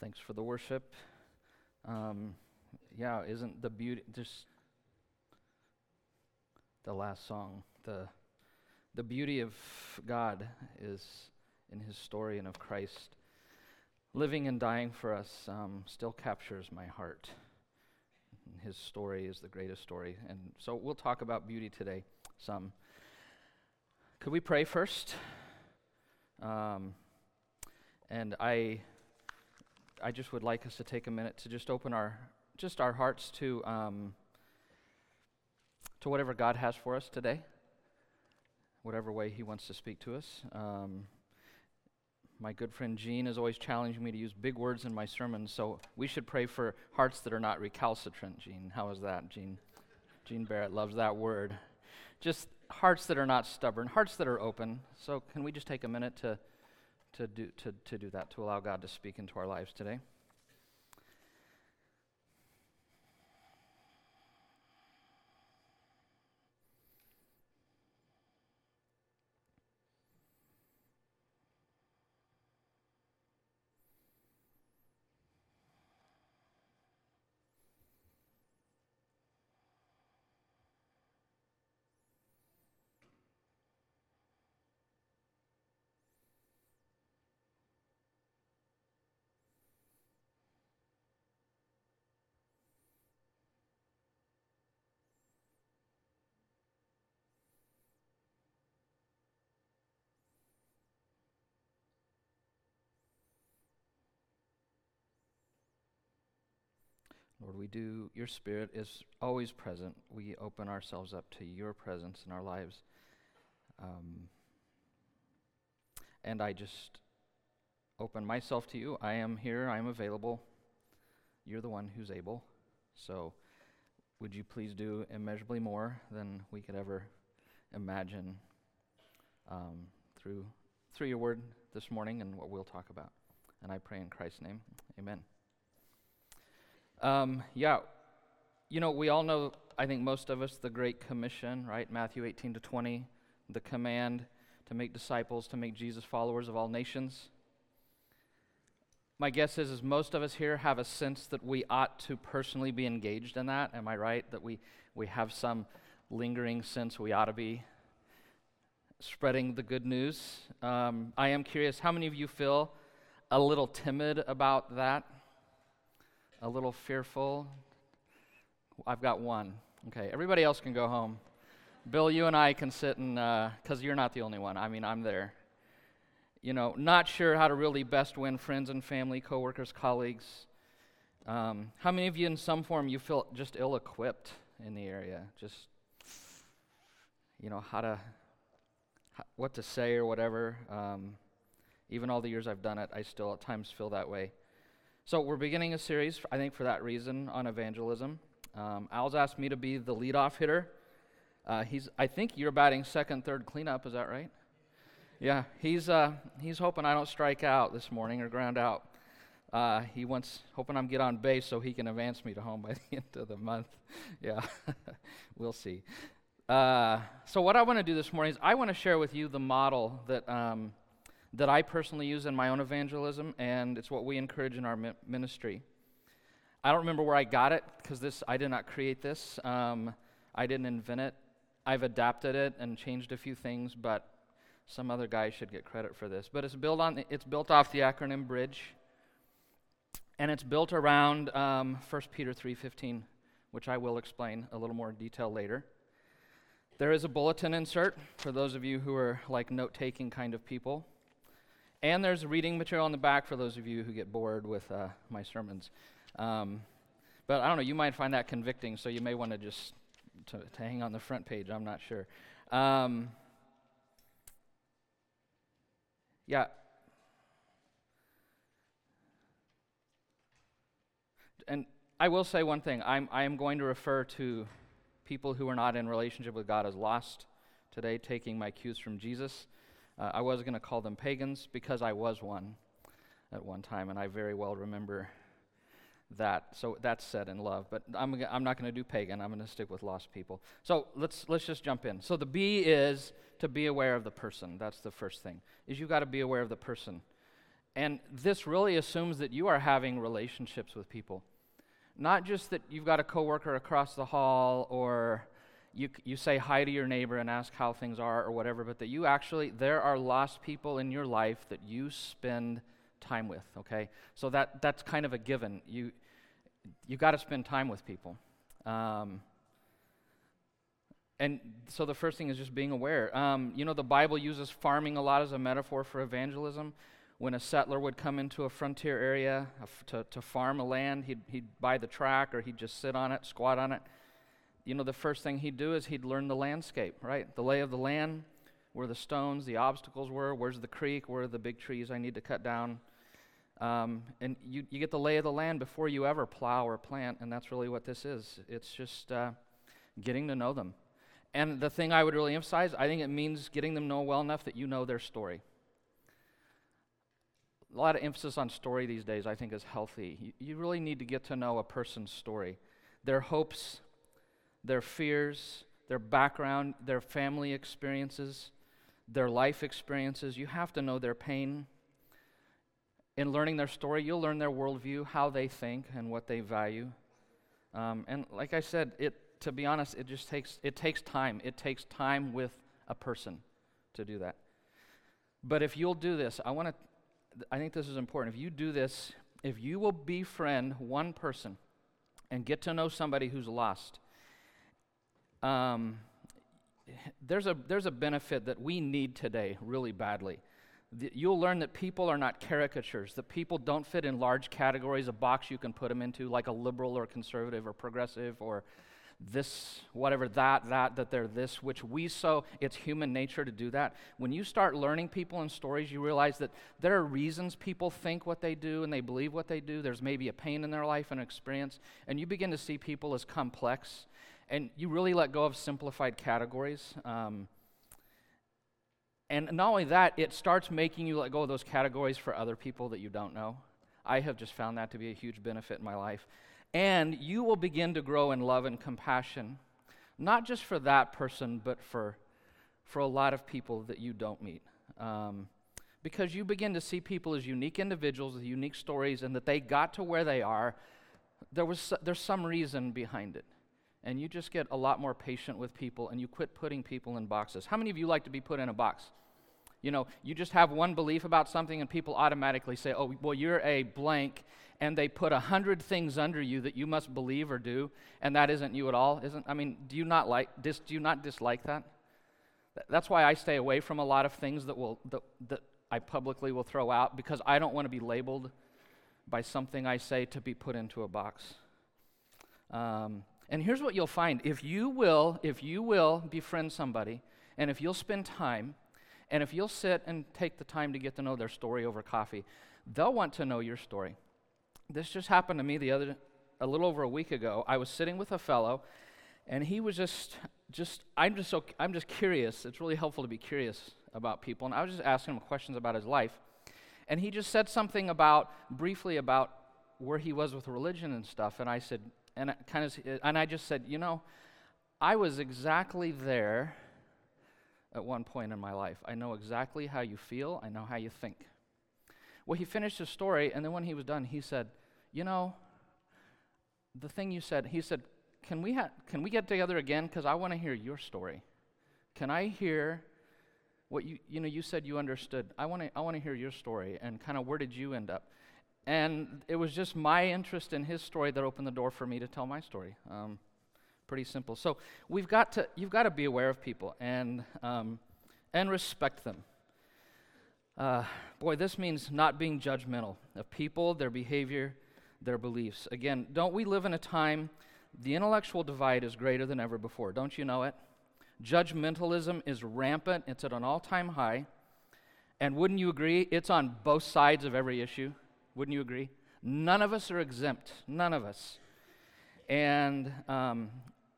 Thanks for the worship. Um, yeah, isn't the beauty just the last song? The the beauty of God is in His story and of Christ living and dying for us. Um, still captures my heart. His story is the greatest story, and so we'll talk about beauty today. Some. Could we pray first? Um, and I I just would like us to take a minute to just open our just our hearts to um, to whatever God has for us today, whatever way He wants to speak to us. Um, my good friend Gene is always challenging me to use big words in my sermons, so we should pray for hearts that are not recalcitrant. Gene, how is that, Gene? Gene Barrett loves that word. Just hearts that are not stubborn, hearts that are open. So, can we just take a minute to? To do, to, to do that, to allow God to speak into our lives today. Lord, we do, your Spirit is always present. We open ourselves up to your presence in our lives. Um, and I just open myself to you. I am here, I am available. You're the one who's able. So, would you please do immeasurably more than we could ever imagine um, through, through your word this morning and what we'll talk about? And I pray in Christ's name. Amen. Um, yeah, you know, we all know, I think most of us, the Great Commission, right? Matthew 18 to 20, the command to make disciples, to make Jesus followers of all nations. My guess is, is most of us here have a sense that we ought to personally be engaged in that. Am I right? That we, we have some lingering sense we ought to be spreading the good news. Um, I am curious, how many of you feel a little timid about that? A little fearful? I've got one. Okay, everybody else can go home. Bill, you and I can sit and, because uh, you're not the only one. I mean, I'm there. You know, not sure how to really best win friends and family, coworkers, colleagues. Um, how many of you, in some form, you feel just ill equipped in the area? Just, you know, how to, what to say or whatever. Um, even all the years I've done it, I still at times feel that way. So we're beginning a series, I think, for that reason on evangelism. Um, Al's asked me to be the leadoff hitter. Uh, he's, I think you're batting second, third cleanup. Is that right? Yeah, he's uh, he's hoping I don't strike out this morning or ground out. Uh, he wants hoping I'm get on base so he can advance me to home by the end of the month. yeah, we'll see. Uh, so what I want to do this morning is I want to share with you the model that um, that I personally use in my own evangelism, and it's what we encourage in our ministry. I don't remember where I got it because this I did not create this. Um, I didn't invent it. I've adapted it and changed a few things, but some other guy should get credit for this. But it's built on it's built off the acronym Bridge, and it's built around um, 1 Peter 3:15, which I will explain a little more in detail later. There is a bulletin insert for those of you who are like note-taking kind of people. And there's reading material on the back for those of you who get bored with uh, my sermons. Um, but I don't know, you might find that convicting, so you may want to just to, to, hang on the front page. I'm not sure. Um, yeah. And I will say one thing. I'm, I am going to refer to people who are not in relationship with God as lost today, taking my cues from Jesus. Uh, I was going to call them pagans because I was one at one time, and I very well remember that. So that's said in love, but I'm, I'm not going to do pagan. I'm going to stick with lost people. So let's, let's just jump in. So the B is to be aware of the person. That's the first thing, is you've got to be aware of the person. And this really assumes that you are having relationships with people. Not just that you've got a coworker across the hall or you, you say hi to your neighbor and ask how things are or whatever, but that you actually, there are lost people in your life that you spend time with, okay? So that, that's kind of a given. You, you got to spend time with people. Um, and so the first thing is just being aware. Um, you know, the Bible uses farming a lot as a metaphor for evangelism. When a settler would come into a frontier area to, to farm a land, he'd, he'd buy the track or he'd just sit on it, squat on it you know, the first thing he'd do is he'd learn the landscape, right? The lay of the land, where the stones, the obstacles were, where's the creek, where are the big trees I need to cut down. Um, and you, you get the lay of the land before you ever plow or plant, and that's really what this is. It's just uh, getting to know them. And the thing I would really emphasize, I think it means getting them know well enough that you know their story. A lot of emphasis on story these days, I think, is healthy. You, you really need to get to know a person's story, their hopes, their fears, their background, their family experiences, their life experiences. You have to know their pain. In learning their story, you'll learn their worldview, how they think, and what they value. Um, and like I said, it to be honest, it just takes it takes time. It takes time with a person to do that. But if you'll do this, I want to. I think this is important. If you do this, if you will befriend one person and get to know somebody who's lost, um, there's, a, there's a benefit that we need today really badly. The, you'll learn that people are not caricatures, that people don't fit in large categories, a box you can put them into, like a liberal or conservative or progressive or this, whatever, that, that, that they're this, which we so, it's human nature to do that. When you start learning people and stories, you realize that there are reasons people think what they do and they believe what they do. There's maybe a pain in their life and experience, and you begin to see people as complex and you really let go of simplified categories. Um, and not only that, it starts making you let go of those categories for other people that you don't know. I have just found that to be a huge benefit in my life. And you will begin to grow in love and compassion, not just for that person, but for, for a lot of people that you don't meet. Um, because you begin to see people as unique individuals with unique stories, and that they got to where they are. There was, there's some reason behind it and you just get a lot more patient with people and you quit putting people in boxes. How many of you like to be put in a box? You know, you just have one belief about something and people automatically say, oh, well, you're a blank, and they put a hundred things under you that you must believe or do, and that isn't you at all, isn't? I mean, do you not like, dis, do you not dislike that? That's why I stay away from a lot of things that will, that, that I publicly will throw out, because I don't want to be labeled by something I say to be put into a box. Um, and here's what you'll find if you will, if you will befriend somebody, and if you'll spend time, and if you'll sit and take the time to get to know their story over coffee, they'll want to know your story. This just happened to me the other a little over a week ago. I was sitting with a fellow and he was just just I'm just so I'm just curious. It's really helpful to be curious about people and I was just asking him questions about his life. And he just said something about briefly about where he was with religion and stuff and I said, and kind of, and I just said, you know, I was exactly there at one point in my life. I know exactly how you feel. I know how you think. Well, he finished his story, and then when he was done, he said, you know, the thing you said, he said, can we, ha- can we get together again? Because I want to hear your story. Can I hear what you, you know, you said you understood. I want to I wanna hear your story and kind of where did you end up? And it was just my interest in his story that opened the door for me to tell my story. Um, pretty simple. So we've got to, you've got to be aware of people and, um, and respect them. Uh, boy, this means not being judgmental of people, their behavior, their beliefs. Again, don't we live in a time the intellectual divide is greater than ever before? Don't you know it? Judgmentalism is rampant, it's at an all time high. And wouldn't you agree? It's on both sides of every issue. Wouldn't you agree? None of us are exempt. None of us. And, um,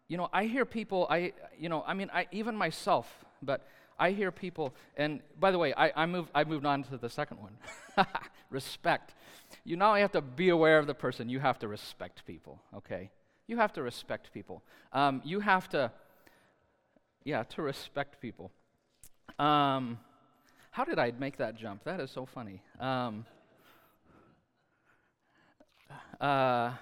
you know, I hear people, I, you know, I mean, I, even myself, but I hear people, and by the way, I, I, moved, I moved on to the second one respect. You not only have to be aware of the person, you have to respect people, okay? You have to respect people. Um, you have to, yeah, to respect people. Um, how did I make that jump? That is so funny. Um, Uh,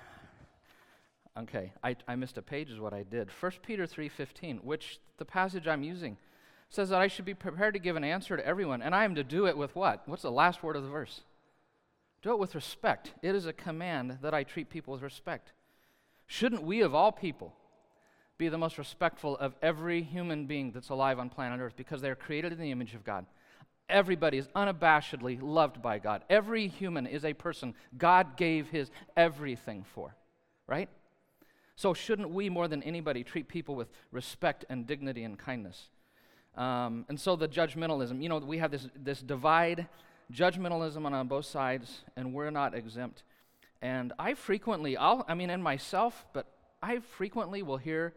okay, I, I missed a page, is what I did. 1 Peter 3.15, which the passage I'm using says that I should be prepared to give an answer to everyone, and I am to do it with what? What's the last word of the verse? Do it with respect. It is a command that I treat people with respect. Shouldn't we, of all people, be the most respectful of every human being that's alive on planet Earth because they are created in the image of God? Everybody is unabashedly loved by God. Every human is a person God gave his everything for, right? So, shouldn't we, more than anybody, treat people with respect and dignity and kindness? Um, and so, the judgmentalism, you know, we have this, this divide, judgmentalism on, on both sides, and we're not exempt. And I frequently, I'll, I mean, in myself, but I frequently will hear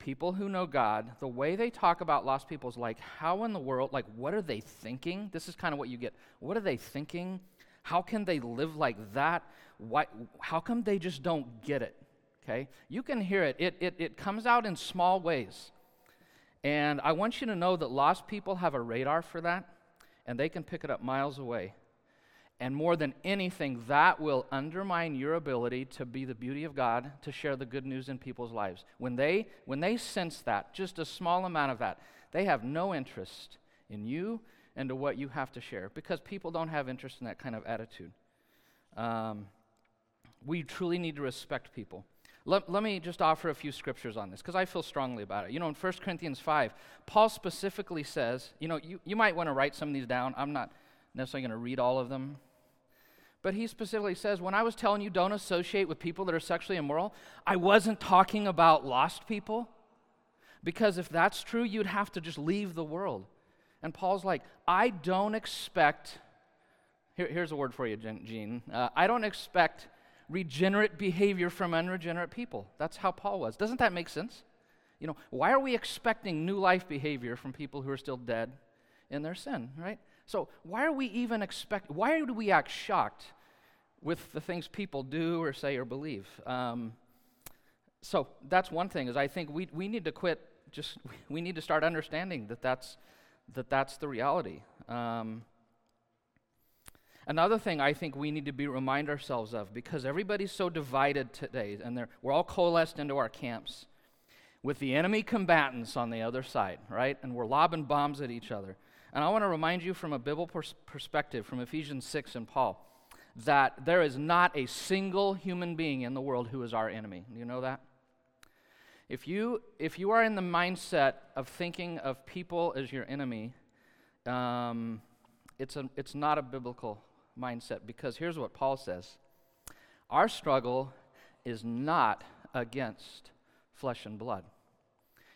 people who know God, the way they talk about lost people is like, how in the world, like, what are they thinking? This is kind of what you get. What are they thinking? How can they live like that? Why, how come they just don't get it? Okay? You can hear it. It, it. it comes out in small ways. And I want you to know that lost people have a radar for that, and they can pick it up miles away. And more than anything, that will undermine your ability to be the beauty of God, to share the good news in people's lives. When they, when they sense that, just a small amount of that, they have no interest in you and to what you have to share because people don't have interest in that kind of attitude. Um, we truly need to respect people. Let, let me just offer a few scriptures on this because I feel strongly about it. You know, in 1 Corinthians 5, Paul specifically says, you know, you, you might want to write some of these down. I'm not necessarily going to read all of them but he specifically says, when I was telling you don't associate with people that are sexually immoral, I wasn't talking about lost people. Because if that's true, you'd have to just leave the world. And Paul's like, I don't expect, here, here's a word for you, Gene. Uh, I don't expect regenerate behavior from unregenerate people. That's how Paul was. Doesn't that make sense? You know, why are we expecting new life behavior from people who are still dead in their sin, right? So, why are we even expect? Why do we act shocked with the things people do or say or believe? Um, so that's one thing. Is I think we we need to quit. Just we need to start understanding that that's that that's the reality. Um, Another thing I think we need to be remind ourselves of, because everybody's so divided today, and we're all coalesced into our camps with the enemy combatants on the other side, right? And we're lobbing bombs at each other. And I want to remind you from a biblical perspective, from Ephesians 6 and Paul, that there is not a single human being in the world who is our enemy. Do you know that? If you, if you are in the mindset of thinking of people as your enemy, um, it's, a, it's not a biblical mindset because here's what Paul says Our struggle is not against flesh and blood.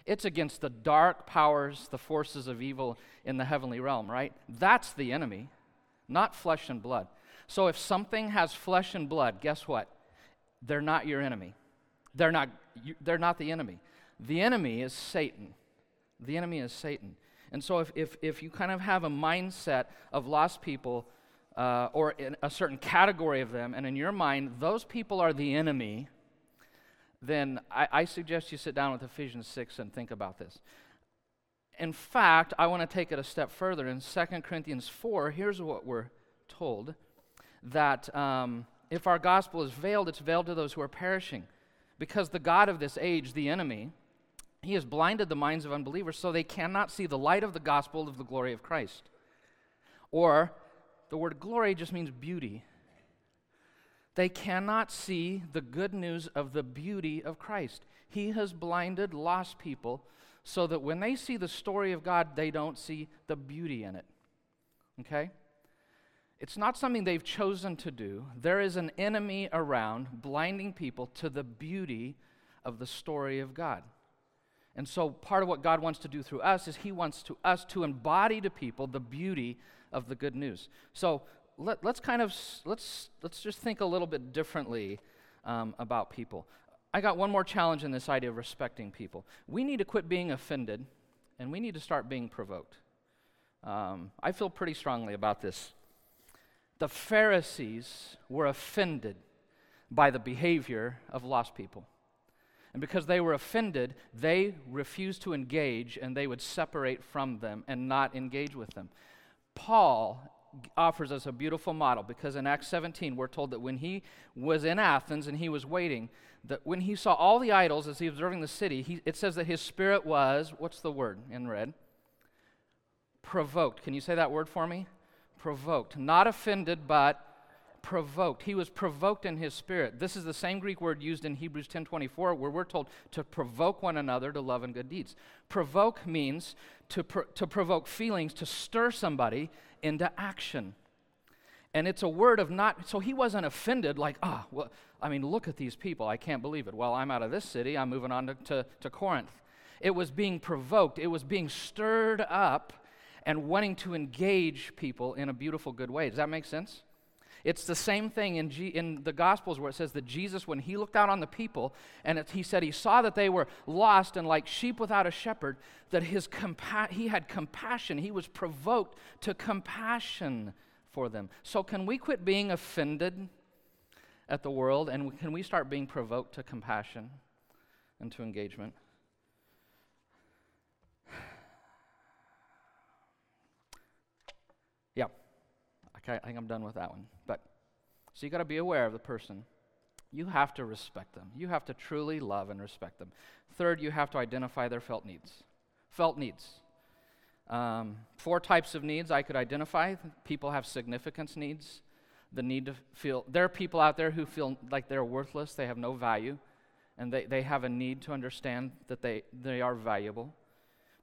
It's against the dark powers, the forces of evil in the heavenly realm, right? That's the enemy, not flesh and blood. So if something has flesh and blood, guess what? They're not your enemy. They're not, they're not the enemy. The enemy is Satan. The enemy is Satan. And so if, if, if you kind of have a mindset of lost people uh, or a certain category of them, and in your mind, those people are the enemy, then I, I suggest you sit down with Ephesians 6 and think about this. In fact, I want to take it a step further. In 2 Corinthians 4, here's what we're told that um, if our gospel is veiled, it's veiled to those who are perishing. Because the God of this age, the enemy, he has blinded the minds of unbelievers so they cannot see the light of the gospel of the glory of Christ. Or, the word glory just means beauty. They cannot see the good news of the beauty of Christ. He has blinded lost people so that when they see the story of God, they don't see the beauty in it. Okay? It's not something they've chosen to do. There is an enemy around blinding people to the beauty of the story of God. And so part of what God wants to do through us is he wants to us to embody to people the beauty of the good news. So let, us kind of let's let's just think a little bit differently um, about people. I got one more challenge in this idea of respecting people. We need to quit being offended, and we need to start being provoked. Um, I feel pretty strongly about this. The Pharisees were offended by the behavior of lost people. And because they were offended, they refused to engage and they would separate from them and not engage with them. Paul offers us a beautiful model because in Acts 17, we're told that when he was in Athens and he was waiting, that when he saw all the idols as he was observing the city, he, it says that his spirit was, what's the word in red? Provoked. Can you say that word for me? Provoked. Not offended, but provoked. He was provoked in his spirit. This is the same Greek word used in Hebrews 10:24 where we're told to provoke one another to love and good deeds. Provoke means to, to provoke feelings, to stir somebody into action. And it's a word of not, so he wasn't offended, like, ah, oh, well, I mean, look at these people. I can't believe it. Well, I'm out of this city. I'm moving on to, to, to Corinth. It was being provoked, it was being stirred up and wanting to engage people in a beautiful, good way. Does that make sense? It's the same thing in, G- in the Gospels where it says that Jesus, when he looked out on the people and it, he said he saw that they were lost and like sheep without a shepherd, that his compa- he had compassion. He was provoked to compassion for them. So, can we quit being offended at the world and can we start being provoked to compassion and to engagement? Yeah. Okay, I think I'm done with that one. But so you got to be aware of the person. You have to respect them. You have to truly love and respect them. Third, you have to identify their felt needs. Felt needs. Um, four types of needs I could identify. People have significance needs. The need to feel, there are people out there who feel like they're worthless, they have no value, and they, they have a need to understand that they, they are valuable.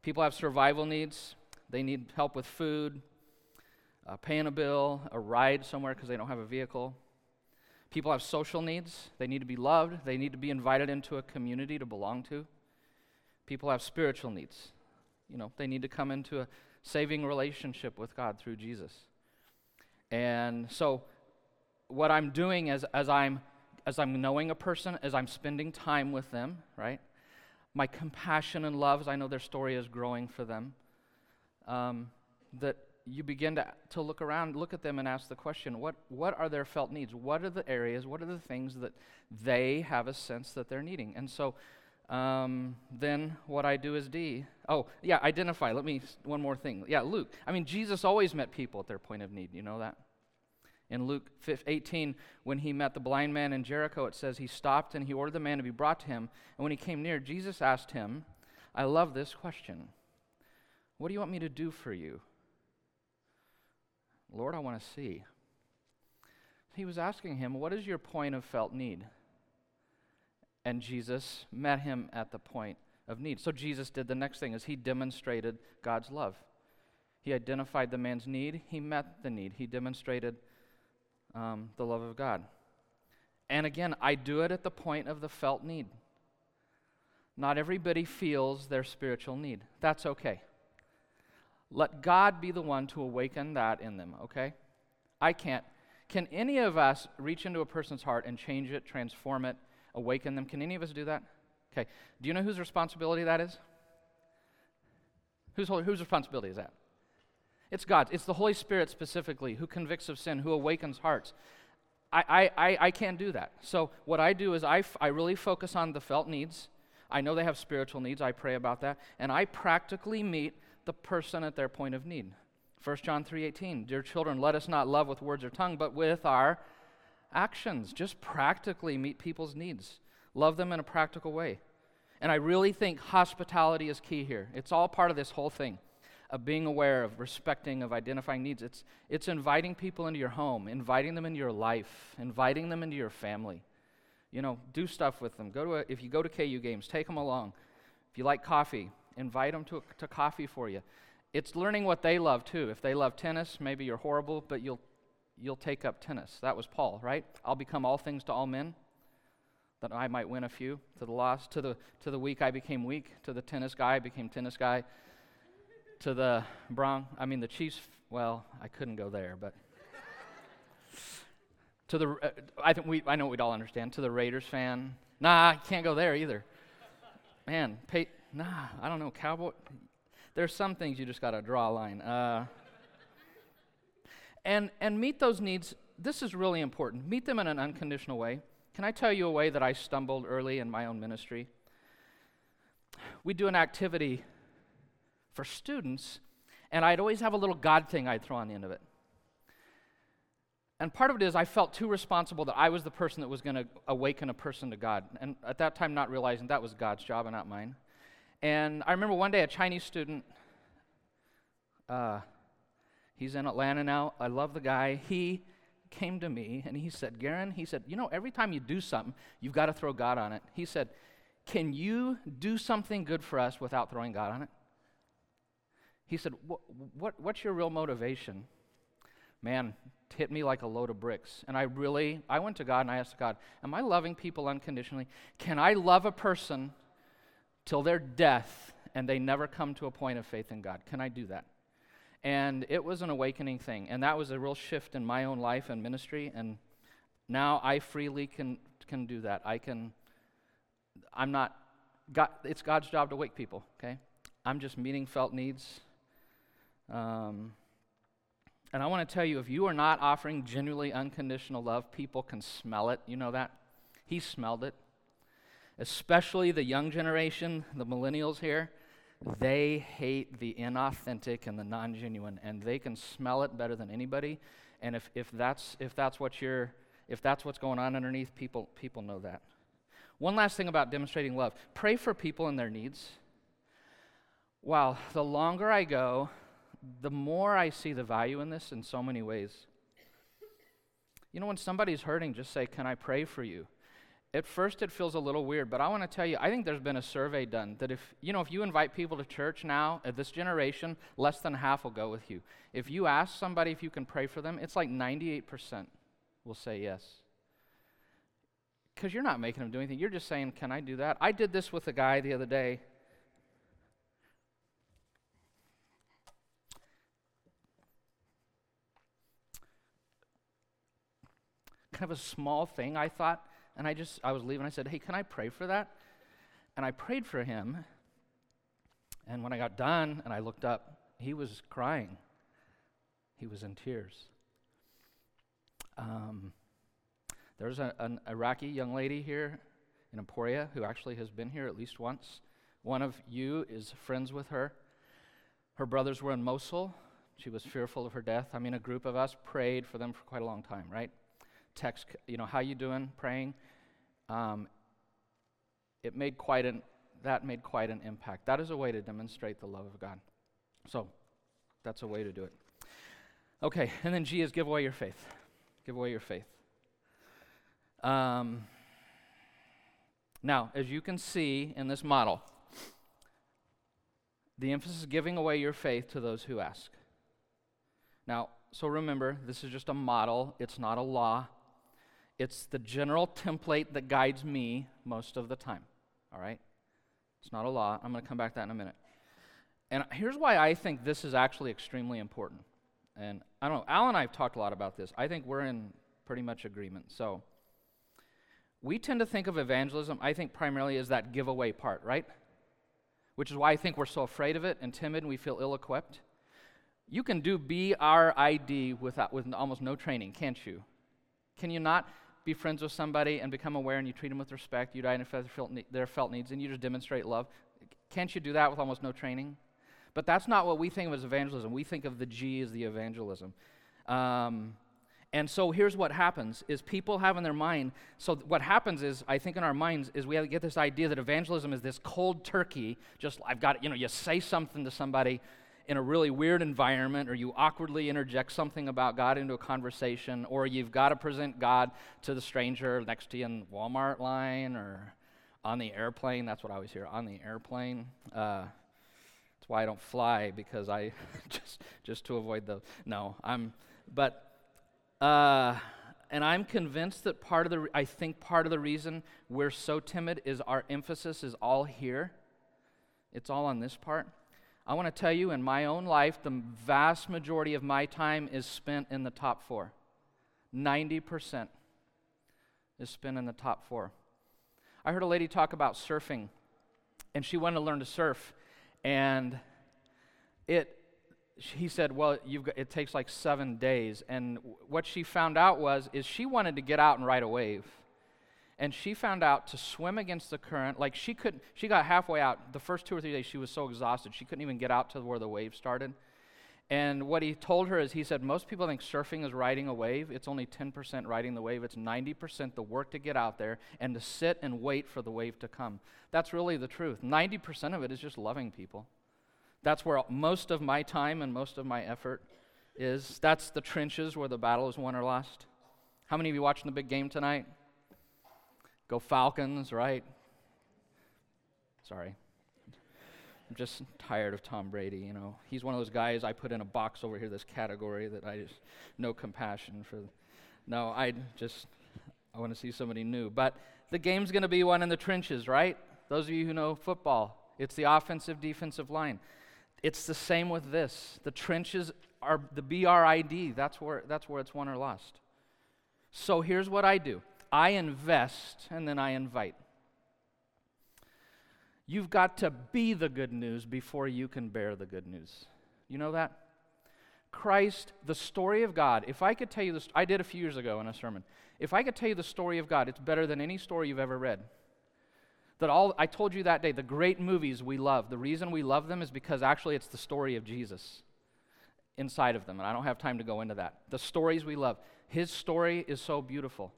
People have survival needs. They need help with food, uh, paying a bill, a ride somewhere because they don't have a vehicle. People have social needs. They need to be loved. They need to be invited into a community to belong to. People have spiritual needs. You know, they need to come into a saving relationship with God through Jesus. And so what I'm doing as, as I'm as I'm knowing a person, as I'm spending time with them, right? My compassion and love, as I know their story is growing for them, um, that you begin to, to look around, look at them, and ask the question what, what are their felt needs? What are the areas, what are the things that they have a sense that they're needing? And so um, then what I do is D. Oh, yeah, identify. Let me, one more thing. Yeah, Luke. I mean, Jesus always met people at their point of need. You know that? In Luke 18, when he met the blind man in Jericho, it says he stopped and he ordered the man to be brought to him. And when he came near, Jesus asked him, I love this question. What do you want me to do for you? Lord, I want to see. He was asking him, What is your point of felt need? And Jesus met him at the point of need. So Jesus did the next thing is he demonstrated God's love. He identified the man's need, he met the need, he demonstrated um, the love of God. And again, I do it at the point of the felt need. Not everybody feels their spiritual need. That's okay. Let God be the one to awaken that in them, okay? I can't. Can any of us reach into a person's heart and change it, transform it, awaken them? Can any of us do that? Okay. Do you know whose responsibility that is? Whose, whose responsibility is that? It's God's. It's the Holy Spirit specifically who convicts of sin, who awakens hearts. I, I, I, can't do that. So, what I do is I, f- I really focus on the felt needs. I know they have spiritual needs. I pray about that. And I practically meet the person at their point of need. 1 John 3:18 Dear children, let us not love with words or tongue, but with our actions. Just practically meet people's needs. Love them in a practical way. And I really think hospitality is key here. It's all part of this whole thing of being aware of respecting of identifying needs it's it's inviting people into your home inviting them into your life inviting them into your family you know do stuff with them go to a, if you go to KU games take them along if you like coffee invite them to, to coffee for you. It's learning what they love too. If they love tennis, maybe you're horrible, but you'll, you'll take up tennis. That was Paul, right? I'll become all things to all men, that I might win a few. To the lost, to the, to the weak, I became weak. To the tennis guy, I became tennis guy. To the Bron, I mean the Chiefs, well, I couldn't go there, but to the uh, I think we I know we'd all understand. To the Raiders fan, nah, I can't go there either. Man, pay, nah, I don't know, cowboy. There's some things you just got to draw a line. Uh, and, and meet those needs. This is really important. Meet them in an unconditional way. Can I tell you a way that I stumbled early in my own ministry? We do an activity for students, and I'd always have a little God thing I'd throw on the end of it. and part of it is I felt too responsible that I was the person that was going to awaken a person to God. And at that time, not realizing that was God's job and not mine. And I remember one day a Chinese student, uh, he's in Atlanta now. I love the guy. He came to me and he said, Garen, he said, you know, every time you do something, you've got to throw God on it. He said, Can you do something good for us without throwing God on it? He said, what, what, What's your real motivation? Man, hit me like a load of bricks. And I really, I went to God and I asked God, Am I loving people unconditionally? Can I love a person till their death and they never come to a point of faith in God? Can I do that? And it was an awakening thing. And that was a real shift in my own life and ministry. And now I freely can, can do that. I can, I'm not, God, it's God's job to wake people, okay? I'm just meeting felt needs. Um, and I want to tell you if you are not offering genuinely unconditional love, people can smell it. You know that? He smelled it. Especially the young generation, the millennials here, they hate the inauthentic and the non genuine, and they can smell it better than anybody. And if, if, that's, if, that's what you're, if that's what's going on underneath, people, people know that. One last thing about demonstrating love pray for people and their needs. Wow, the longer I go, the more I see the value in this in so many ways. You know, when somebody's hurting, just say, Can I pray for you? At first, it feels a little weird, but I want to tell you, I think there's been a survey done that if, you know, if you invite people to church now, at this generation, less than half will go with you. If you ask somebody if you can pray for them, it's like 98% will say yes. Because you're not making them do anything. You're just saying, Can I do that? I did this with a guy the other day kind of a small thing, I thought. And I just, I was leaving. I said, hey, can I pray for that? And I prayed for him. And when I got done and I looked up, he was crying. He was in tears. Um, there's a, an Iraqi young lady here in Emporia who actually has been here at least once. One of you is friends with her. Her brothers were in Mosul. She was fearful of her death. I mean, a group of us prayed for them for quite a long time, right? Text, you know, how you doing, praying. Um, it made quite an, that made quite an impact. That is a way to demonstrate the love of God. So, that's a way to do it. Okay, and then G is give away your faith. Give away your faith. Um, now, as you can see in this model, the emphasis is giving away your faith to those who ask. Now, so remember, this is just a model, it's not a law. It's the general template that guides me most of the time. All right? It's not a law. I'm going to come back to that in a minute. And here's why I think this is actually extremely important. And I don't know, Al and I have talked a lot about this. I think we're in pretty much agreement. So, we tend to think of evangelism, I think, primarily as that giveaway part, right? Which is why I think we're so afraid of it and timid and we feel ill equipped. You can do BRID without, with almost no training, can't you? Can you not? Be friends with somebody and become aware and you treat them with respect, you identify their felt needs, and you just demonstrate love. Can't you do that with almost no training? But that's not what we think of as evangelism. We think of the G as the evangelism. Um, and so here's what happens is people have in their mind, so what happens is, I think in our minds, is we get this idea that evangelism is this cold turkey, just I've got, you know, you say something to somebody, in a really weird environment, or you awkwardly interject something about God into a conversation, or you've got to present God to the stranger next to you in Walmart line or on the airplane. That's what I always hear on the airplane. Uh, that's why I don't fly because I just just to avoid the no. I'm but. Uh, and I'm convinced that part of the, I think part of the reason we're so timid is our emphasis is all here. It's all on this part. I want to tell you, in my own life, the vast majority of my time is spent in the top four. 90% is spent in the top four. I heard a lady talk about surfing, and she wanted to learn to surf. And it, he said, well, got, it takes like seven days. And what she found out was, is she wanted to get out and ride a wave and she found out to swim against the current like she could she got halfway out the first two or three days she was so exhausted she couldn't even get out to where the wave started And what he told her is he said, Most people think surfing is riding a wave. It's only 10% riding the wave, it's 90% the work to get out there and to sit and wait for the wave to come. That's really the truth. 90% of it is just loving people. That's where most of my time and most of my effort is. That's the trenches where the battle is won or lost. How many of you watching the big game tonight? Go Falcons, right? Sorry. I'm just tired of Tom Brady, you know. He's one of those guys I put in a box over here, this category that I just no compassion for. No, I just I want to see somebody new. But the game's going to be one in the trenches, right? Those of you who know football, it's the offensive defensive line. It's the same with this. The trenches are the BRID. That's where that's where it's won or lost. So here's what I do. I invest and then I invite. You've got to be the good news before you can bear the good news. You know that? Christ, the story of God. If I could tell you this, I did a few years ago in a sermon. If I could tell you the story of God, it's better than any story you've ever read. That all I told you that day, the great movies we love, the reason we love them is because actually it's the story of Jesus inside of them. And I don't have time to go into that. The stories we love. His story is so beautiful.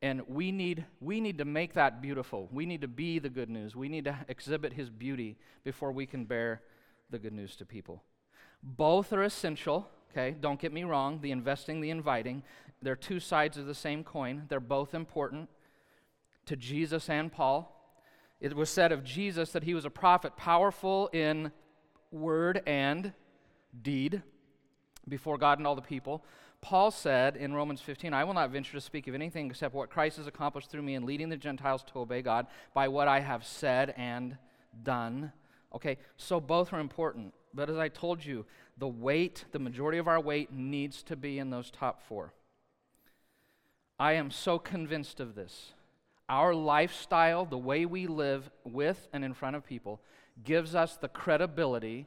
And we need, we need to make that beautiful. We need to be the good news. We need to exhibit his beauty before we can bear the good news to people. Both are essential, okay? Don't get me wrong. The investing, the inviting, they're two sides of the same coin. They're both important to Jesus and Paul. It was said of Jesus that he was a prophet, powerful in word and deed before God and all the people. Paul said in Romans 15, I will not venture to speak of anything except what Christ has accomplished through me in leading the Gentiles to obey God by what I have said and done. Okay, so both are important. But as I told you, the weight, the majority of our weight needs to be in those top four. I am so convinced of this. Our lifestyle, the way we live with and in front of people, gives us the credibility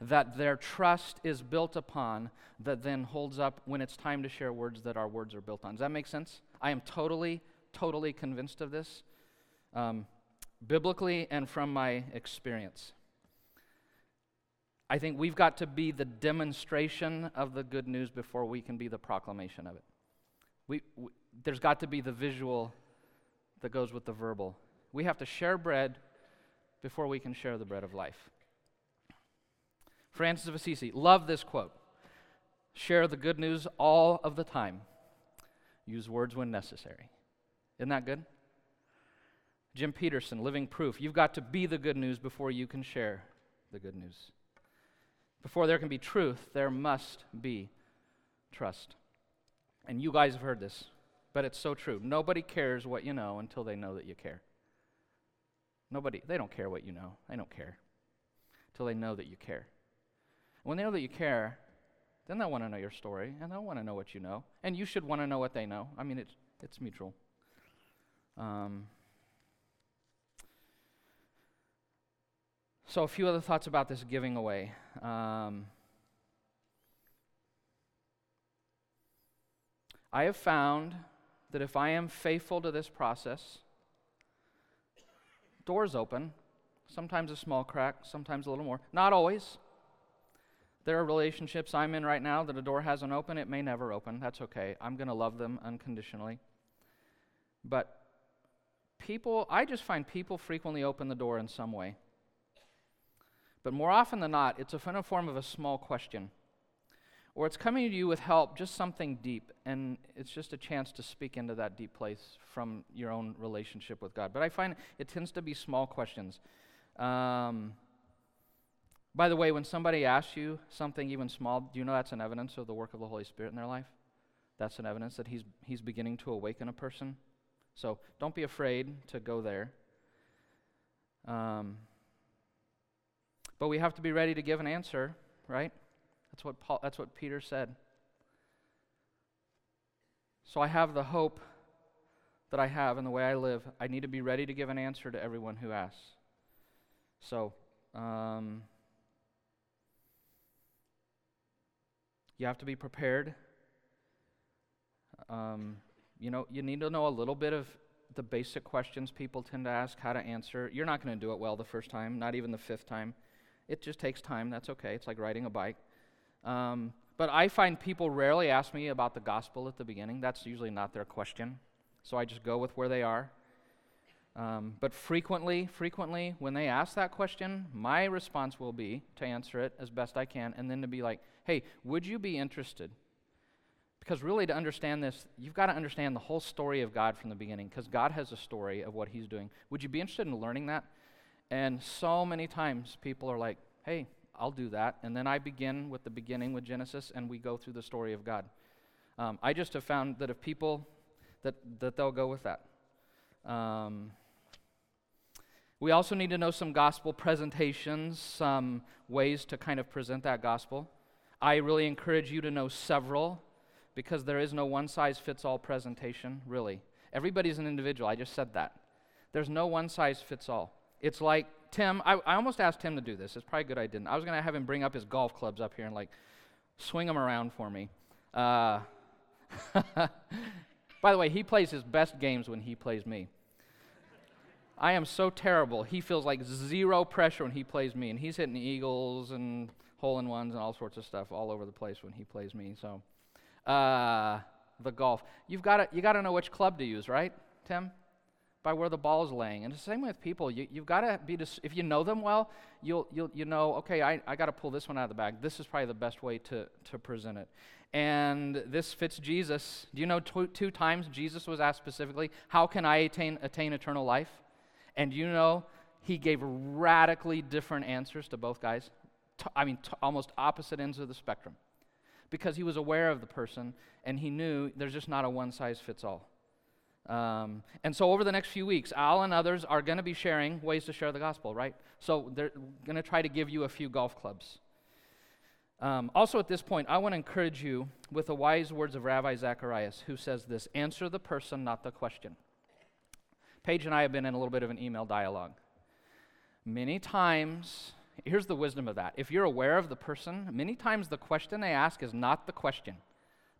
that their trust is built upon that then holds up when it's time to share words that our words are built on. Does that make sense? I am totally, totally convinced of this, um, biblically and from my experience. I think we've got to be the demonstration of the good news before we can be the proclamation of it. We, we, there's got to be the visual that goes with the verbal. We have to share bread before we can share the bread of life. Francis of Assisi, love this quote. Share the good news all of the time. Use words when necessary. Isn't that good? Jim Petersen, living proof. You've got to be the good news before you can share the good news. Before there can be truth, there must be trust. And you guys have heard this, but it's so true. Nobody cares what you know until they know that you care. Nobody, they don't care what you know. They don't care until they know that you care. When they know that you care, then they'll want to know your story and they'll want to know what you know. And you should want to know what they know. I mean, it's, it's mutual. Um, so, a few other thoughts about this giving away. Um, I have found that if I am faithful to this process, doors open, sometimes a small crack, sometimes a little more. Not always. There are relationships I'm in right now that a door hasn't opened. It may never open. That's okay. I'm going to love them unconditionally. But people, I just find people frequently open the door in some way. But more often than not, it's in a form of a small question. Or it's coming to you with help, just something deep, and it's just a chance to speak into that deep place from your own relationship with God. But I find it tends to be small questions. Um, by the way, when somebody asks you something even small, do you know that's an evidence of the work of the Holy Spirit in their life? That's an evidence that He's, he's beginning to awaken a person. So don't be afraid to go there. Um, but we have to be ready to give an answer, right? That's what Paul, that's what Peter said. So I have the hope that I have in the way I live. I need to be ready to give an answer to everyone who asks. So, um, You have to be prepared. Um, you know, you need to know a little bit of the basic questions people tend to ask, how to answer. You're not going to do it well the first time, not even the fifth time. It just takes time. That's okay. It's like riding a bike. Um, but I find people rarely ask me about the gospel at the beginning. That's usually not their question. So I just go with where they are. Um, but frequently, frequently, when they ask that question, my response will be to answer it as best I can, and then to be like, hey, would you be interested? Because really, to understand this, you've got to understand the whole story of God from the beginning, because God has a story of what He's doing. Would you be interested in learning that? And so many times people are like, hey, I'll do that. And then I begin with the beginning with Genesis, and we go through the story of God. Um, I just have found that if people, that, that they'll go with that. Um, we also need to know some gospel presentations, some ways to kind of present that gospel. I really encourage you to know several because there is no one size fits all presentation, really. Everybody's an individual. I just said that. There's no one size fits all. It's like Tim, I, I almost asked Tim to do this. It's probably good I didn't. I was going to have him bring up his golf clubs up here and like swing them around for me. Uh, by the way, he plays his best games when he plays me. I am so terrible. He feels like zero pressure when he plays me, and he's hitting eagles and hole in ones and all sorts of stuff all over the place when he plays me. So, uh, the golf. You've got to you got to know which club to use, right, Tim? by where the ball is laying. And the same with people. You, have got to be, dis- if you know them well, you'll, you'll you know, okay, I, I got to pull this one out of the bag. This is probably the best way to, to present it. And this fits Jesus. Do you know two, two times Jesus was asked specifically, How can I attain, attain eternal life? And you know he gave radically different answers to both guys? I mean, almost opposite ends of the spectrum. Because he was aware of the person and he knew there's just not a one size fits all. Um, and so, over the next few weeks, Al and others are going to be sharing ways to share the gospel, right? So, they're going to try to give you a few golf clubs. Um, also, at this point, I want to encourage you with the wise words of Ravi Zacharias, who says this Answer the person, not the question. Paige and I have been in a little bit of an email dialogue. Many times, here's the wisdom of that. If you're aware of the person, many times the question they ask is not the question.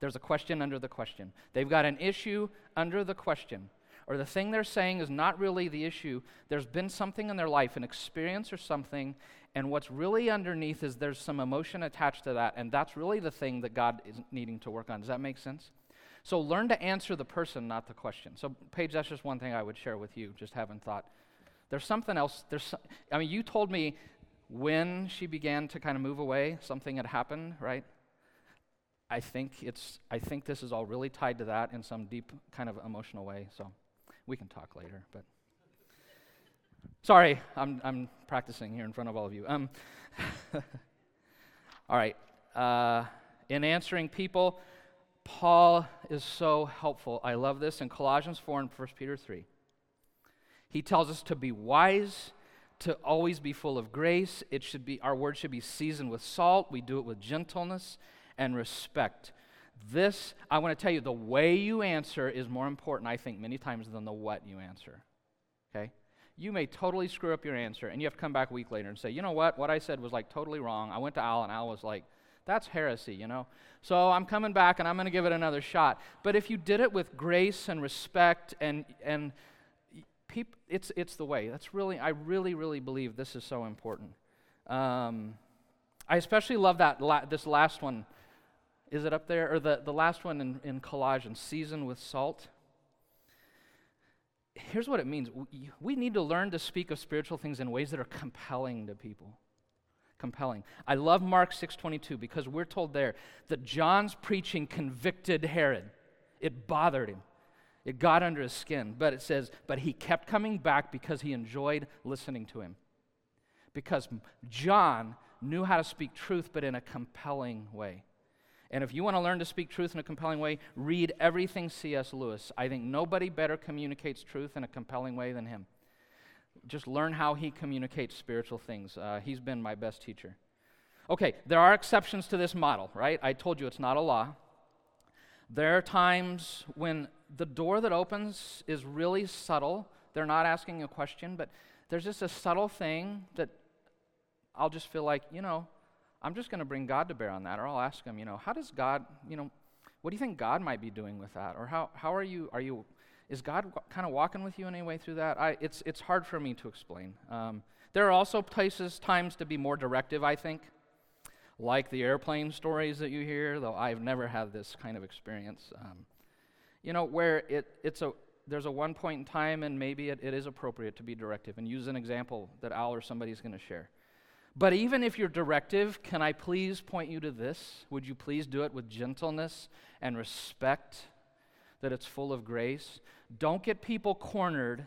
There's a question under the question. They've got an issue under the question. Or the thing they're saying is not really the issue. There's been something in their life, an experience or something, and what's really underneath is there's some emotion attached to that, and that's really the thing that God is needing to work on. Does that make sense? So learn to answer the person, not the question. So, Paige, that's just one thing I would share with you, just having thought. There's something else. There's, I mean, you told me when she began to kind of move away, something had happened, right? I think it's I think this is all really tied to that in some deep kind of emotional way. So we can talk later, but sorry, I'm I'm practicing here in front of all of you. Um, all right. Uh, in answering people, Paul is so helpful. I love this in Colossians 4 and 1 Peter 3. He tells us to be wise, to always be full of grace. It should be our word should be seasoned with salt. We do it with gentleness and respect. This, I want to tell you, the way you answer is more important, I think, many times than the what you answer. Okay? You may totally screw up your answer, and you have to come back a week later and say, you know what? What I said was like totally wrong. I went to Al, and Al was like, that's heresy, you know? So I'm coming back and I'm going to give it another shot. But if you did it with grace and respect and, and peop, it's, it's the way. That's really, I really, really believe this is so important. Um, I especially love that la- this last one is it up there? Or the, the last one in, in Colossians, season with salt. Here's what it means we need to learn to speak of spiritual things in ways that are compelling to people compelling. I love Mark 6:22 because we're told there that John's preaching convicted Herod. It bothered him. It got under his skin, but it says, but he kept coming back because he enjoyed listening to him. Because John knew how to speak truth but in a compelling way. And if you want to learn to speak truth in a compelling way, read everything C.S. Lewis. I think nobody better communicates truth in a compelling way than him. Just learn how he communicates spiritual things. Uh, he's been my best teacher. Okay, there are exceptions to this model, right? I told you it's not a law. There are times when the door that opens is really subtle. They're not asking a question, but there's just a subtle thing that I'll just feel like, you know, I'm just going to bring God to bear on that, or I'll ask him, you know, how does God, you know, what do you think God might be doing with that? Or how, how are you, are you, is God kind of walking with you in any way through that? I, it's, it's hard for me to explain. Um, there are also places, times to be more directive, I think. like the airplane stories that you hear, though I've never had this kind of experience. Um, you know, where it, it's a, there's a one point in time and maybe it, it is appropriate to be directive and use an example that Al or somebody's going to share. But even if you're directive, can I please point you to this? Would you please do it with gentleness and respect, that it's full of grace? Don't get people cornered.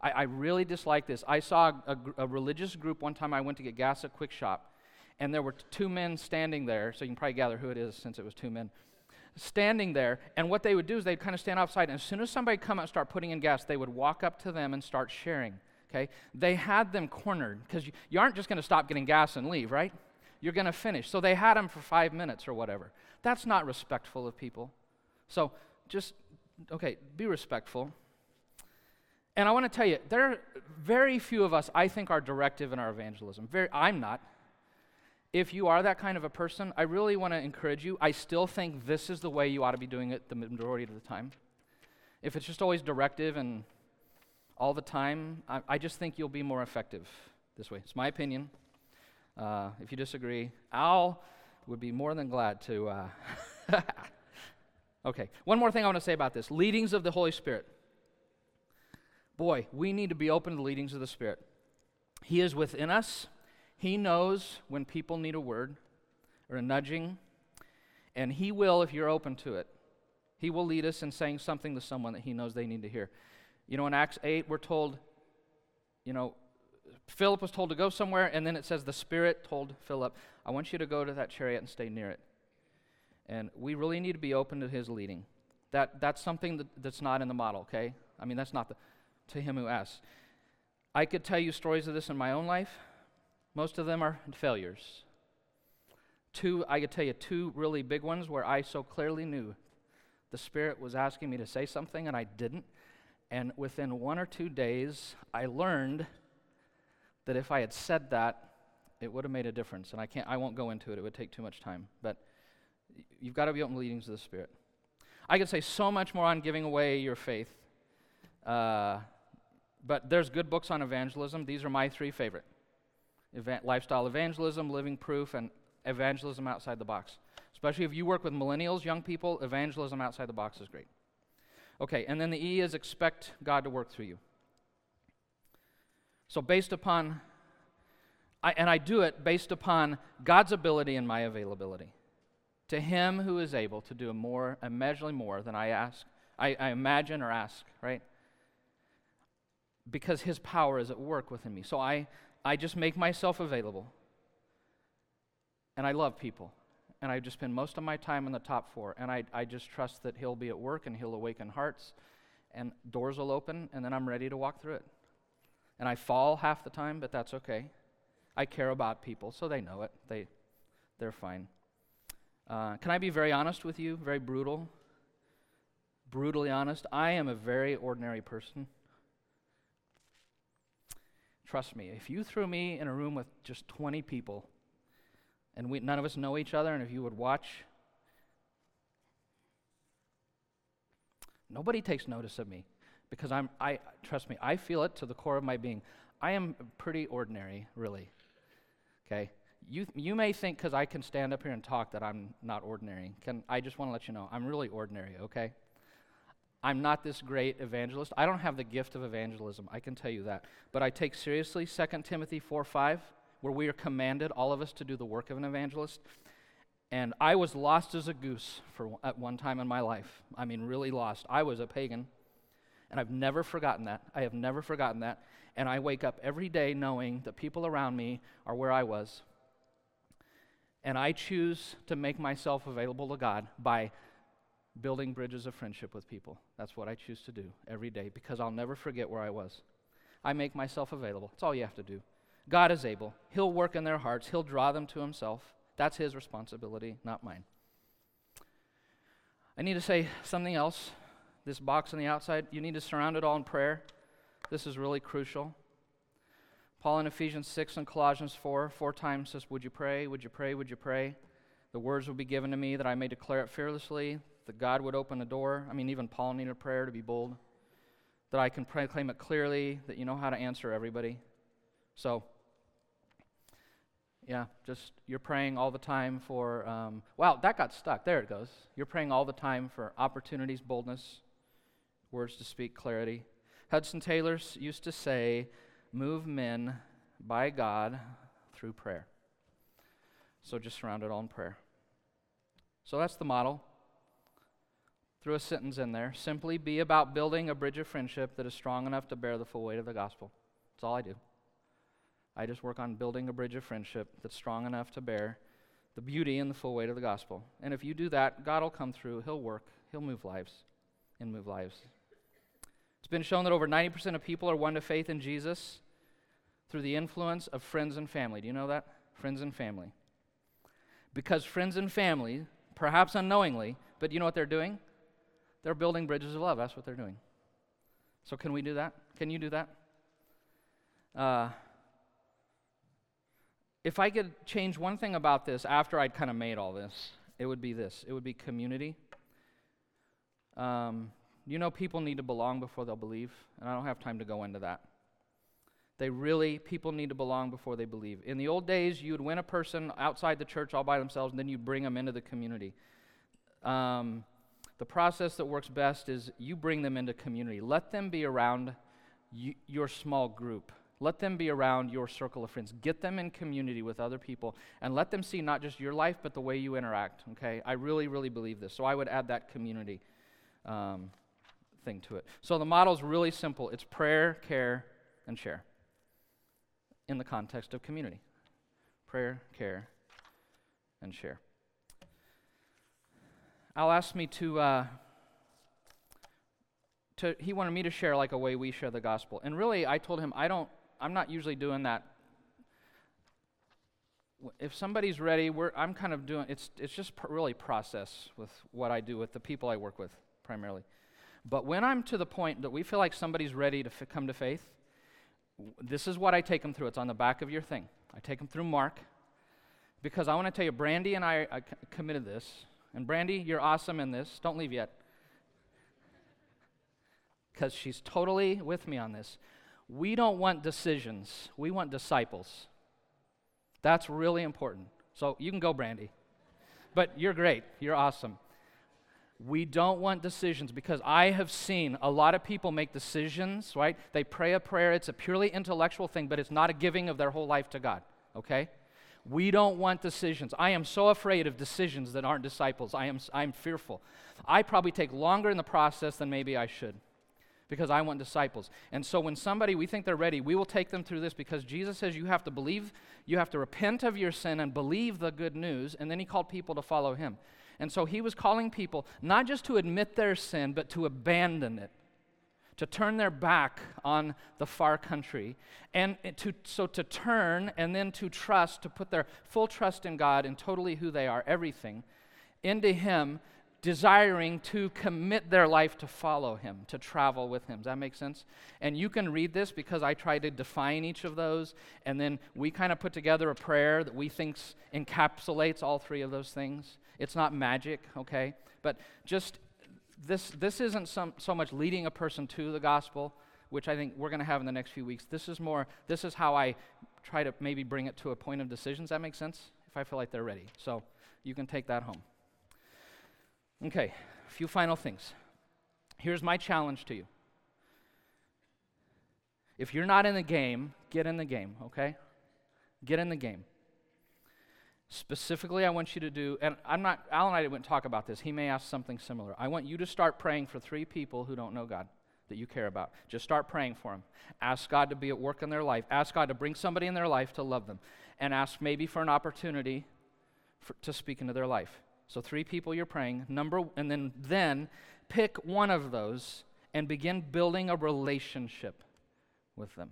I, I really dislike this. I saw a, a, religious group one time I went to get gas at Kwik Shop, and there were two men standing there, so you can probably gather who it is since it was two men. Standing there, and what they would do is they'd kind of stand outside, and as soon as somebody come out and start putting in gas, they would walk up to them and start sharing. Okay? They had them cornered because you, you aren't just going to stop getting gas and leave, right? You're going to finish. So they had them for five minutes or whatever. That's not respectful of people. So just, okay, be respectful. And I want to tell you, there are very few of us, I think, are directive in our evangelism. Very, I'm not. If you are that kind of a person, I really want to encourage you. I still think this is the way you ought to be doing it the majority of the time. If it's just always directive and all the time, I, I just think you'll be more effective this way. It's my opinion. Uh, if you disagree, Al would be more than glad to. Uh okay, one more thing I want to say about this leadings of the Holy Spirit. Boy, we need to be open to the leadings of the Spirit. He is within us. He knows when people need a word or a nudging, and He will if you're open to it. He will lead us in saying something to someone that He knows they need to hear. You know, in Acts 8, we're told, you know, Philip was told to go somewhere, and then it says the Spirit told Philip, I want you to go to that chariot and stay near it. And we really need to be open to his leading. That, that's something that, that's not in the model, okay? I mean, that's not the, to him who asks. I could tell you stories of this in my own life. Most of them are failures. Two, I could tell you two really big ones where I so clearly knew the Spirit was asking me to say something and I didn't. And within one or two days, I learned that if I had said that, it would have made a difference. And I can't, I won't go into it, it would take too much time. But you've got to be open to leadings of the Spirit. I could say so much more on giving away your faith. Uh, but there's good books on evangelism. These are my three favorite Eva- Lifestyle Evangelism, Living Proof, and Evangelism Outside the Box. Especially if you work with millennials, young people, evangelism outside the box is great. Okay, and then the E is expect God to work through you. So, based upon, I, and I do it based upon God's ability and my availability. To Him who is able to do more, immeasurably more than I ask, I, I imagine or ask, right? Because His power is at work within me. So I, I just make myself available. And I love people and I just spend most of my time in the top four. And I, I just trust that He'll be at work and He'll awaken hearts, and doors will open, and then I'm ready to walk through it. And I fall half the time, but that's okay. I care about people, so they know it. They, they're fine. Uh, can I be very honest with you? Very brutal? Brutally honest? I am a very ordinary person. Trust me, if you threw me in a room with just 20 people, and we, none of us know each other, and if you would watch, nobody takes notice of me because I'm, I, trust me, I feel it to the core of my being. I am pretty ordinary, really. Okay? You, you may think because I can stand up here and talk that I'm not ordinary. Can, I just want to let you know, I'm really ordinary, okay? I'm not this great evangelist. I don't have the gift of evangelism, I can tell you that. But I take seriously 2 Timothy 4 5 where we are commanded, all of us, to do the work of an evangelist. And I was lost as a goose for, at one time in my life. I mean, really lost. I was a pagan. And I've never forgotten that. I have never forgotten that. And I wake up every day knowing that people around me are where I was. And I choose to make myself available to God by building bridges of friendship with people. That's what I choose to do every day because I'll never forget where I was. I make myself available. That's all you have to do. God is able. He'll work in their hearts, He'll draw them to Himself. That's His responsibility, not mine. I need to say something else. This box on the outside, you need to surround it all in prayer. This is really crucial. Paul in Ephesians 6 and Colossians 4, four times says, Would you pray? Would you pray? Would you pray? The words will be given to me that I may declare it fearlessly, that God would open a door. I mean, even Paul needed prayer to be bold, that I can proclaim it clearly, that you know how to answer everybody. So, Yeah, just you're praying all the time for, um, wow, that got stuck. There it goes. You're praying all the time for opportunities, boldness, words to speak, clarity. Hudson Taylor used to say, move men by God through prayer. So just surround it all in prayer. So that's the model. Threw a sentence in there. Simply be about building a bridge of friendship that is strong enough to bear the full weight of the gospel. That's all I do. I just work on building a bridge of friendship that's strong enough to bear the beauty and the full weight of the gospel. And if you do that, God will come through, He'll work, He'll move lives, and move lives. It's been shown that over 90% of people are won to faith in Jesus through the influence of friends and family. Do you know that? Friends and family. Because friends and family, perhaps unknowingly, but you know what they're doing? They're building bridges of love. That's what they're doing. So, can we do that? Can you do that? Uh, if I could change one thing about this after I'd kind of made all this, it would be this it would be community. Um, you know, people need to belong before they'll believe, and I don't have time to go into that. They really, people need to belong before they believe. In the old days, you would win a person outside the church all by themselves, and then you'd bring them into the community. Um, the process that works best is you bring them into community. Let them be around you, your small group. Let them be around your circle of friends. Get them in community with other people and let them see not just your life, but the way you interact. Okay? I really, really believe this. So I would add that community um, thing to it. So the model is really simple it's prayer, care, and share in the context of community. Prayer, care, and share. Al asked me to. Uh, to, he wanted me to share like a way we share the gospel. And really, I told him, I don't I'm not usually doing that. If somebody's ready, we're, I'm kind of doing it's it's just really process with what I do with the people I work with primarily. But when I'm to the point that we feel like somebody's ready to f- come to faith, this is what I take them through. It's on the back of your thing. I take them through Mark because I want to tell you, Brandy and I, uh, c- committed this. And Brandy, you're awesome in this. Don't leave yet. Because she's totally with me on this. We don't want decisions, we want disciples. That's really important. So you can go, Brandy. But you're great, you're awesome. We don't want decisions because I have seen a lot of people make decisions, right? They pray a prayer, it's a purely intellectual thing, but it's not a giving of their whole life to God, okay? We don't want decisions. I am so afraid of decisions that aren't disciples. I am I'm fearful. I probably take longer in the process than maybe I should because I want disciples. And so when somebody, we think they're ready, we will take them through this because Jesus says you have to believe, you have to repent of your sin and believe the good news. And then he called people to follow him. And so he was calling people not just to admit their sin, but to abandon it, to turn their back on the far country, and to, so to turn and then to trust, to put their full trust in God and totally who they are, everything, into him desiring to commit their life to follow him, to travel with him. Does that make sense? And you can read this because I try to define each of those, and then we kind of put together a prayer that we think encapsulates all three of those things. It's not magic, okay? But just this, this isn't some, so much leading a person to the gospel, which I think we're going to have in the next few weeks. This is more, this is how I try to maybe bring it to a point of decision. Does that make sense? If I feel like they're ready. So you can take that home. Okay, a few final things. Here's my challenge to you. If you're not in the game, get in the game, okay? Get in the game. Specifically, I want you to do, and I'm not, Al and I didn't talk about this. He may ask something similar. I want you to start praying for three people who don't know God that you care about. Just start praying for them. Ask God to be at work in their life. Ask God to bring somebody in their life to love them. And ask maybe for an opportunity for, to speak into their life. So three people you're praying, number and then then pick one of those and begin building a relationship with them.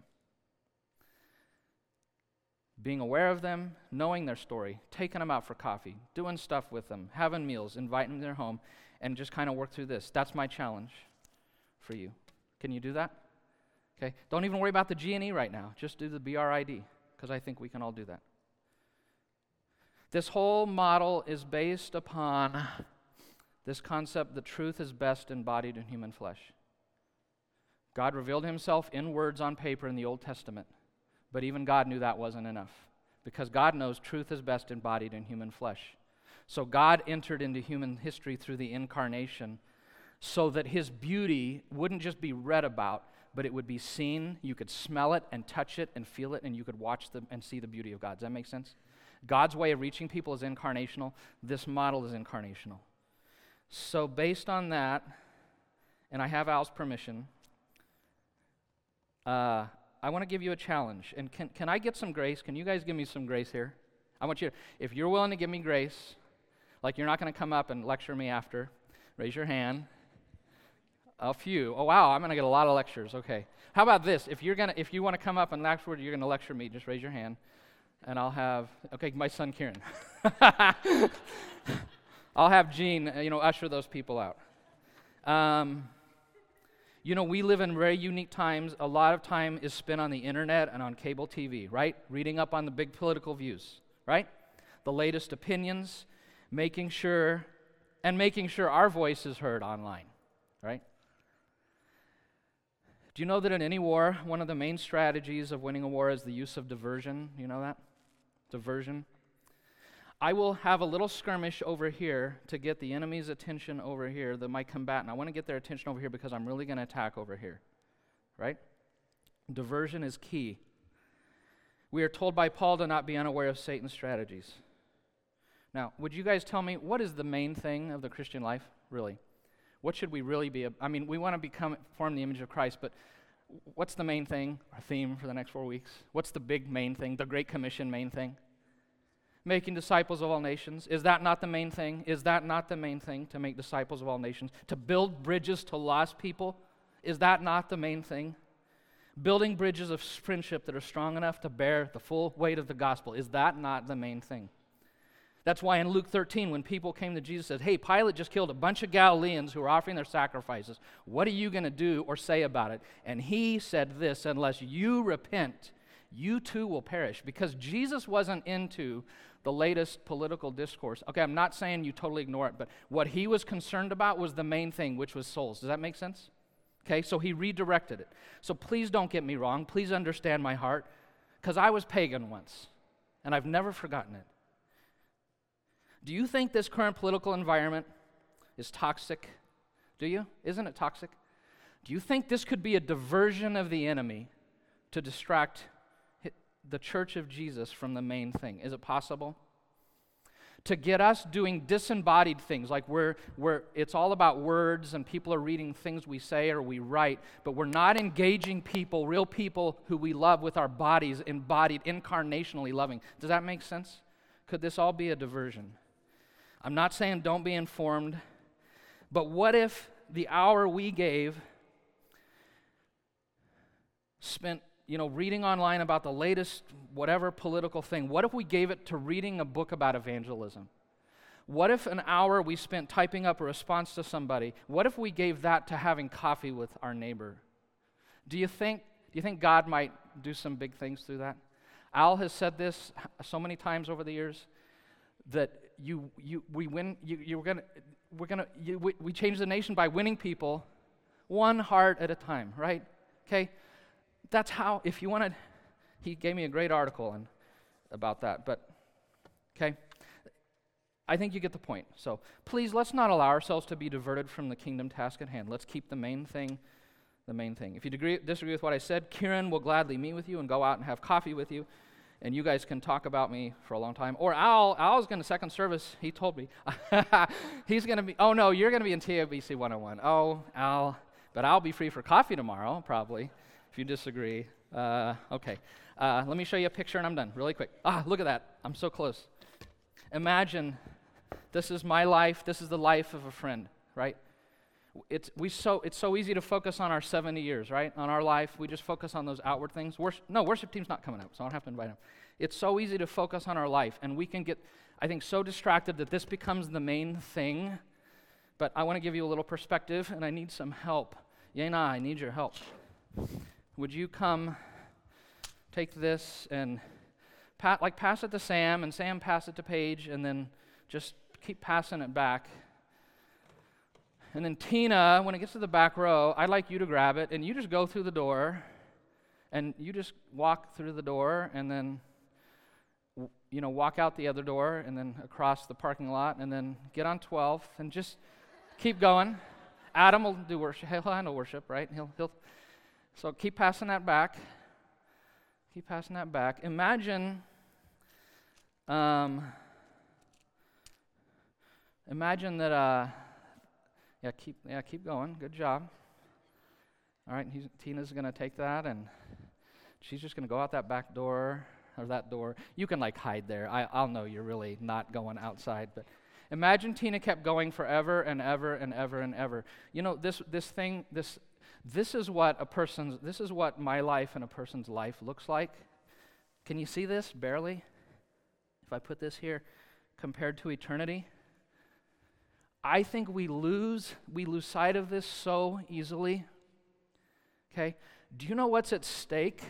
Being aware of them, knowing their story, taking them out for coffee, doing stuff with them, having meals, inviting them to their home, and just kind of work through this. That's my challenge for you. Can you do that? Okay. Don't even worry about the G and E right now. Just do the BRID because I think we can all do that. This whole model is based upon this concept that truth is best embodied in human flesh. God revealed himself in words on paper in the Old Testament, but even God knew that wasn't enough. because God knows truth is best embodied in human flesh. So God entered into human history through the incarnation so that his beauty wouldn't just be read about, but it would be seen. You could smell it and touch it and feel it, and you could watch them and see the beauty of God. Does that make sense? God's way of reaching people is incarnational. This model is incarnational. So, based on that, and I have Al's permission, uh, I want to give you a challenge. And can, can I get some grace? Can you guys give me some grace here? I want you, to, if you're willing to give me grace, like you're not going to come up and lecture me after, raise your hand. A few. Oh wow, I'm going to get a lot of lectures. Okay. How about this? If you're to if you want to come up and afterward you're going to lecture me, just raise your hand and I'll have okay, my son Kieran. I'll have Gene, uh, you know, usher those people out. Um, you know, we live in very unique times. A lot of time is spent on the internet and on cable TV, right? Reading up on the big political views, right? The latest opinions, making sure, and making sure our voice is heard online, right? Do you know that in any war, one of the main strategies of winning a war is the use of diversion? You know that? Diversion. I will have a little skirmish over here to get the enemy's attention over here, the, my combatant. I want to get their attention over here because I'm really going to attack over here. Right? Diversion is key. We are told by Paul to not be unaware of Satan's strategies. Now, would you guys tell me what is the main thing of the Christian life, really? What should we really be? I mean, we want to become form the image of Christ, but what's the main thing, our theme for the next four weeks? What's the big main thing, the Great Commission main thing? Making disciples of all nations. Is that not the main thing? Is that not the main thing to make disciples of all nations? To build bridges to lost people? Is that not the main thing? Building bridges of friendship that are strong enough to bear the full weight of the gospel. Is that not the main thing? That's why in Luke 13, when people came to Jesus and said, Hey, Pilate just killed a bunch of Galileans who are offering their sacrifices. What are you going to do or say about it? And he said this Unless you repent, you too will perish. Because Jesus wasn't into the latest political discourse. Okay, I'm not saying you totally ignore it, but what he was concerned about was the main thing, which was souls. Does that make sense? Okay, so he redirected it. So please don't get me wrong. Please understand my heart, because I was pagan once, and I've never forgotten it. Do you think this current political environment is toxic? Do you? Isn't it toxic? Do you think this could be a diversion of the enemy to distract the church of Jesus from the main thing? Is it possible? To get us doing disembodied things, like we're, we're, it's all about words and people are reading things we say or we write, but we're not engaging people, real people who we love with our bodies, embodied, incarnationally loving. Does that make sense? Could this all be a diversion? I'm not saying don't be informed, but what if the hour we gave spent you know, reading online about the latest whatever political thing, what if we gave it to reading a book about evangelism? What if an hour we spent typing up a response to somebody, what if we gave that to having coffee with our neighbor? Do you think, do you think God might do some big things through that? Al has said this so many times over the years that you, you, we win, you, you're gonna, we're gonna, you, we, we change the nation by winning people one heart at a time, right? Okay? That's how, if you wanted, he gave me a great article and, about that. But, okay, I think you get the point. So please, let's not allow ourselves to be diverted from the kingdom task at hand. Let's keep the main thing the main thing. If you degree, disagree with what I said, Kieran will gladly meet with you and go out and have coffee with you, and you guys can talk about me for a long time. Or Al, Al's going to second service. He told me he's going to be. Oh no, you're going to be in TABC 101. Oh, Al, but I'll be free for coffee tomorrow, probably if you disagree. Uh, okay. Uh, let me show you a picture and I'm done really quick. Ah, look at that. I'm so close. Imagine this is my life, this is the life of a friend, right? It's, we so, it's so easy to focus on our 70 years, right? On our life. We just focus on those outward things. Worship, no, worship team's not coming up, so I don't have to invite them. It's so easy to focus on our life, and we can get, I think, so distracted that this becomes the main thing. But I want to give you a little perspective, and I need some help. Yena, I need your help. Would you come take this and pat, like pass it to Sam, and Sam pass it to Paige, and then just keep passing it back. And then Tina, when it gets to the back row, I'd like you to grab it, and you just go through the door, and you just walk through the door, and then you know, walk out the other door and then across the parking lot and then get on 12th and just keep going. Adam will do worship. He'll handle worship, right? He'll, he'll, so keep passing that back. Keep passing that back. Imagine, um, imagine that, uh, yeah, keep, yeah, keep going. Good job. All right, Tina's to take that and she's just to go out that back door or that door. You can like hide there. I, I'll know you're really not going outside, but imagine Tina kept going forever and ever and ever and ever. You know, this, this thing, this, this is what a person's, this is what my life and a person's life looks like. Can you see this? Barely. If I put this here compared to eternity. I think we lose, we lose sight of this so easily. Okay? Do you know what's at stake?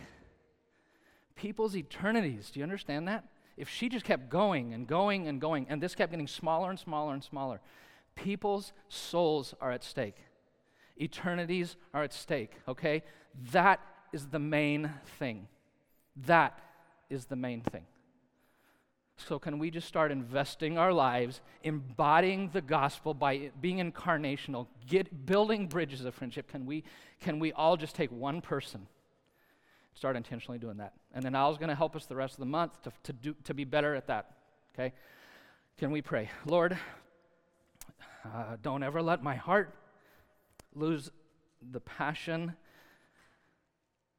people's eternities. Do you understand that? If she just kept going and going and going, and this kept getting smaller and smaller and smaller, people's souls are at stake. Eternities are at stake, okay? That is the main thing. That is the main thing. So, can we just start investing our lives, embodying the gospel by being incarnational, get, building bridges of friendship? Can we, can we all just take one person start intentionally doing that. And then Al's going to help us the rest of the month to, to, do, to be better at that. Okay? Can we pray? Lord, uh, don't ever let my heart lose the passion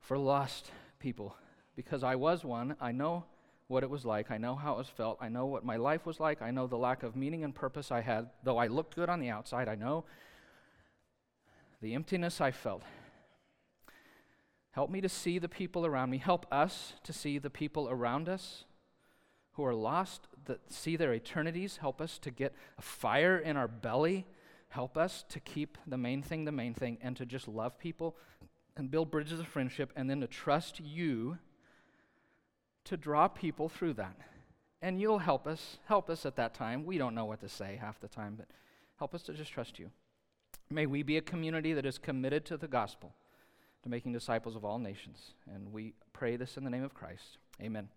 for lost people because I was one. I know what it was like. I know how it was felt. I know what my life was like. I know the lack of meaning and purpose I had. Though I looked good on the outside, I know the emptiness I felt. Help me to see the people around me. Help us to see the people around us who are lost, that see their eternities. Help us to get a fire in our belly. Help us to keep the main thing the main thing and to just love people and build bridges of friendship and then to trust you to draw people through that. And you'll help us, help us at that time. We don't know what to say half the time, but help us to just trust you. May we be a community that is committed to the gospel to making disciples of all nations. And we pray this in the name of Christ. Amen.